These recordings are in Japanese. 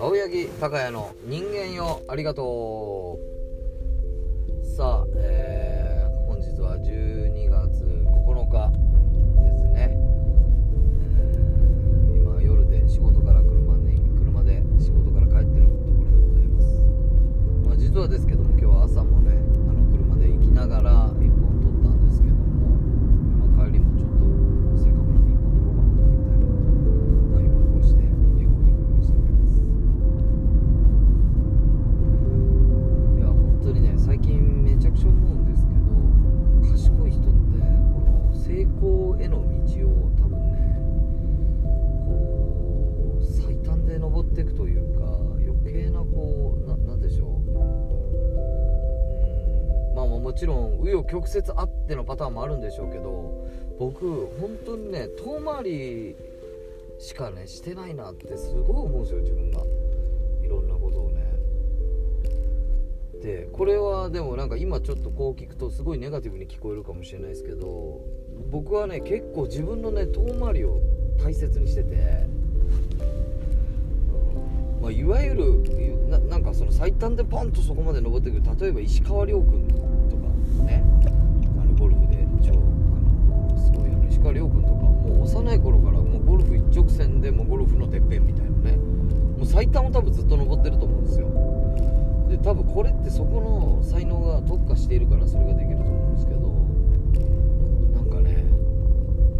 青柳高也の人間よありがとう。さあ、えちろん紆余曲折あってのパターンもあるんでしょうけど僕本当にね遠回りしかねしてないなってすごい思うんですよ自分が。いろんなことをね。でこれはでもなんか今ちょっとこう聞くとすごいネガティブに聞こえるかもしれないですけど僕はね結構自分のね遠回りを大切にしてて、まあ、いわゆるなんかその最短でポンとそこまで登ってくる例えば石川遼君ともゴルフのてっぺんみたいなね。もう最短を多分ずっと登ってると思うんですよ。で多分これってそこの才能が特化しているからそれができると思うんですけどなんかね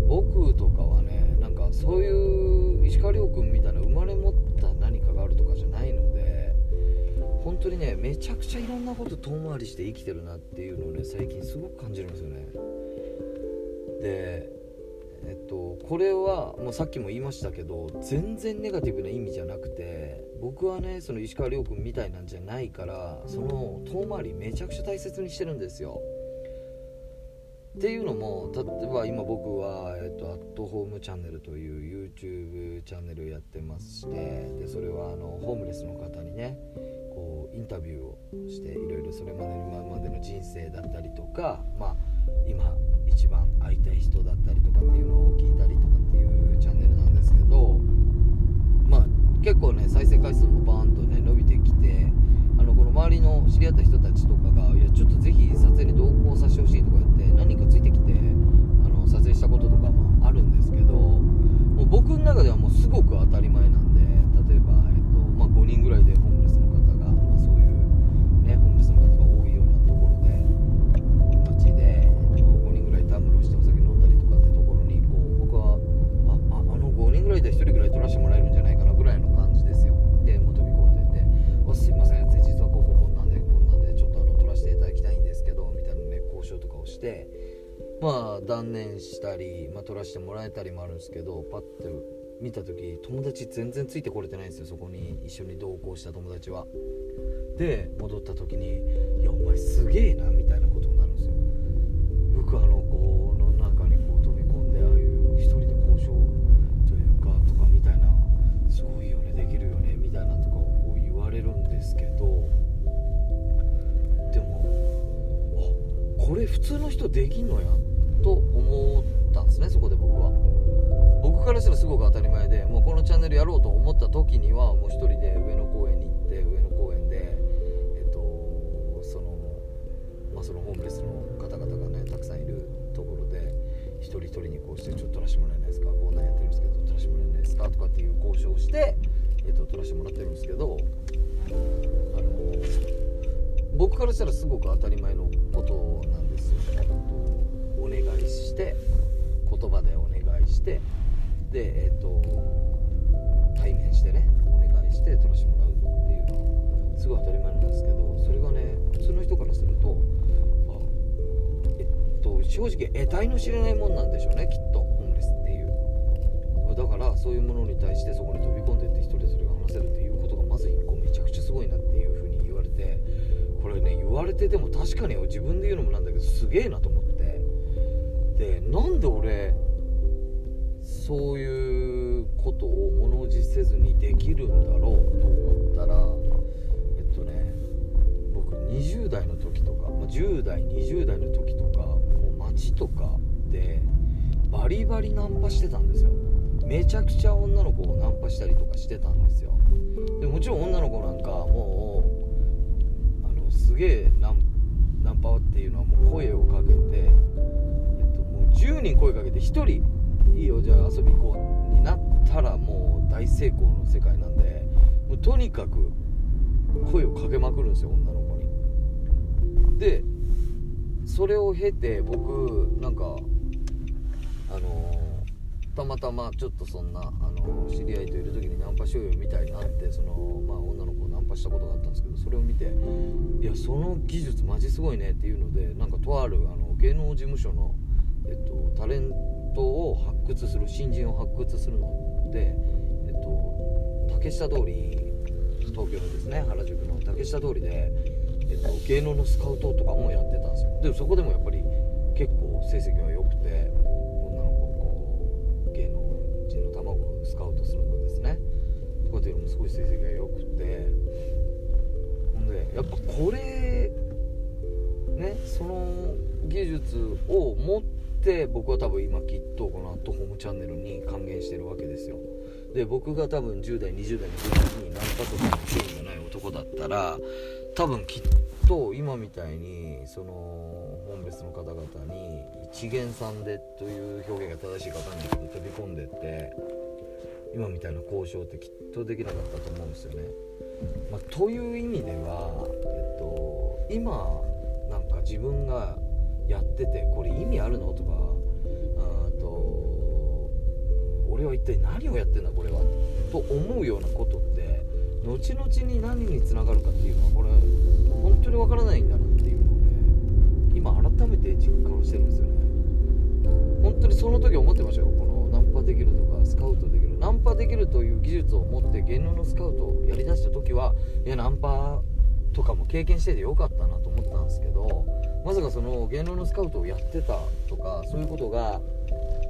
僕とかはねなんかそういう石川遼君みたいな生まれ持った何かがあるとかじゃないので本当にねめちゃくちゃいろんなこと遠回りして生きてるなっていうのをね最近すごく感じるんですよね。でえっとこれはもうさっきも言いましたけど全然ネガティブな意味じゃなくて僕はねその石川遼君みたいなんじゃないからその遠回りめちゃくちゃ大切にしてるんですよ。っていうのも例えば今僕は、えっと、アットホームチャンネルという YouTube チャンネルをやってましてでそれはあのホームレスの方にねこうインタビューをしていろいろそれまでの今までの人生だったりとかまあ今会いたい人だったりとかっていうのを聞いたりとかっていうチャンネルなんですけどまあ結構ね再生回数もバーンとね伸びてきてあのこの周りの知り合った人たちとかが「いやちょっとぜひ撮影に同行させてほしい」とか言ってで1人ぐらい撮らせてもらえるんじゃないかなぐらいの感じですよ。でもう飛び込んでて「おすいません実はこうこうこんなんでこんなんでちょっとあの撮らせていただきたいんですけど」みたいなね交渉とかをしてまあ断念したり、まあ、撮らせてもらえたりもあるんですけどパッて見た時友達全然ついてこれてないんですよそこに。一緒に同行した友達は。で戻った時に「いやお前すげえな」みたいなことになるんですよ。僕あのれ普通の人できんのやと思ったんですねそこで僕は。僕からしたらすごく当たり前でもうこのチャンネルやろうと思った時にはもう一人で上野公園に行って上野公園でえっとそのまあそのホームレスの方々がねたくさんいるところで一人一人にこうしてちょっと撮らせてもらえないですかこんなんやってるんですけど撮らせてもらえないですかとかっていう交渉をして、えっと、撮らせてもらってるんですけどあの僕からしたらすごく当たり前のことなんですよね、えっとお願いして言葉でお願いしてでえっと対面してねお願いして撮らせてもらうっていうのはすごい当たり前なんですけどそれがね普通の人からするとあえっと正直得体の知れないもんなんでしょうねきっとホームレスっていう。だからそういうものに対れてでも確かに自分で言うのもなんだけどすげえなと思って。でなんで俺そういうことを物おじせずにできるんだろうと思ったらえっとね僕20代の時とか、まあ、10代20代の時とかもう街とかでバリバリナンパしてたんですよ。めちゃくちゃ女の子をナンパしたりとかしてたんですよ。でもちろん女の子なんかもうすげえナンナンパっていうのはもう声をかけて、えっと、もう10人声かけて1人いいよじゃあ遊び行こうになったらもう大成功の世界なんでもうとにかく声をかけまくるんですよ女の子に。でそれを経て僕なんかあのたまたまちょっとそんな、あの知り合いといる時にナンパしようよみたいになってその、まあ、女の子をナンパしたことがあったんですけどそれを見ていやその技術マジすごいねっていうのでなんかとあるあの芸能事務所の、えっと、タレントを発掘する新人を発掘するので、えっと、竹下通り東京のですね原宿の竹下通りで、えっと、芸能のスカウトとかもやってたんですよ。でもそこでもやっぱり結構成績が良くて女の子をこう芸能人の卵をスカウトするのですね。とかっていうのもすごい成績がやっぱこれねその技術を持って僕は多分今きっとこの「アットホームチャンネル」に還元してるわけですよで僕が多分10代20代の時にナンパとかの興味がない男だったら多分きっと今みたいにその本別の方々に一元さんでという表現が正しいか分かんないけど飛び込んでって今みたいな交渉ってきっとできなかったと思うんですよね。まあ、という意味では、えっと、今なんか自分がやっててこれ意味あるの？とかと俺は一体何をやってんだこれは？と思うようなことって後々に何につながるかっていうのはこれ本当にわからないんだなっていうので今改めて実感してるんですよね。本当にその時思ってましたよこのできるとかスカウトできるナンパできるという技術を持って芸能のスカウトをやりだした時はいやナンパとかも経験しててよかったなと思ったんですけどまさかその芸能のスカウトをやってたとかそういうことが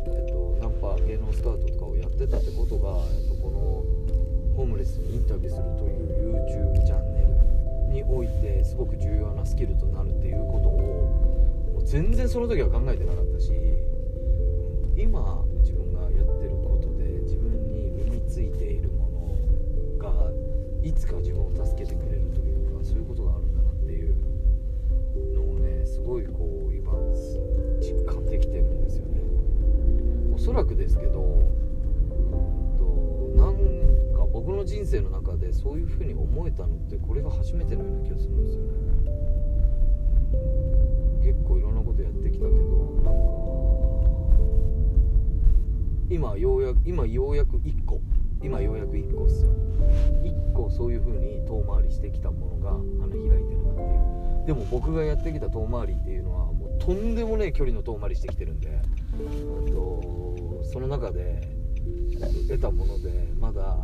えっと、ナンパ芸能スカウトとかをやってたってことが、えっと、このホームレスにインタビューするという YouTube チャンネルにおいてすごく重要なスキルとなるっていうことをもう全然その時は考えてなかったし今いつか自分を助けてくれるというかそういうことがあるんだなっていうのをねすごいこう今実感できてるんですよね。おそらくですけどとなんか僕の人生の中でそういう風に思えたのってこれが初めてのような気がするんですよね。結構いろんなことやってきたけどなんか今ようやく今ようやく1個今ようやく1個っすよ。1個そういう風に遠回りしてきたものが花開いてるなっていう。でも僕がやってきた遠回りっていうのはもうとんでもねえ距離の遠回りしてきてるんでとその中で得たものでまだ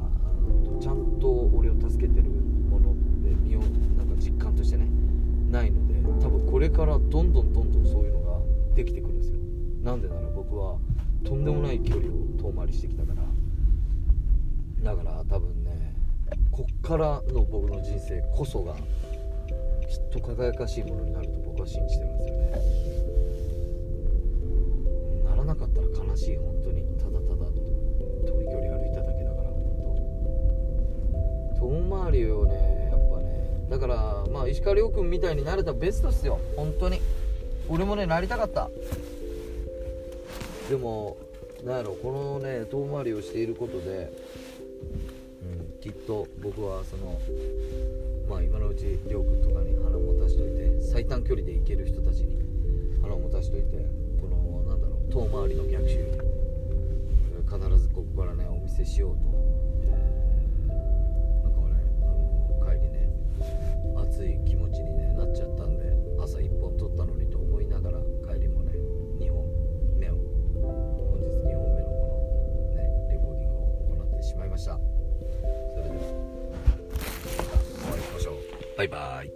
ちゃんと俺を助けてるもので身をなんか実感としてねないので多分これからどんどんどんどんそういうのができてくるんですよ。なんでなら僕はとんでもない距離を遠回りしてきたからだから多分ねこっからの僕の人生こそがきっと輝かしいものになると僕は信じてるんですよね。ならなかったら悲しい本当に。ただただ遠い距離歩いただけだから遠回りをねやっぱねだからまあ石川遼君みたいになれたらベストっすよ本当に。俺もねなりたかった。でもなんやろこのね遠回りをしていることで、うん、きっと僕はそのまあ今のうち亮君とかに腹を持たしといて最短距離で行ける人たちに腹を持たしといてこのなんだろう遠回りの逆襲必ずここからねお見せしようと、バイバイ。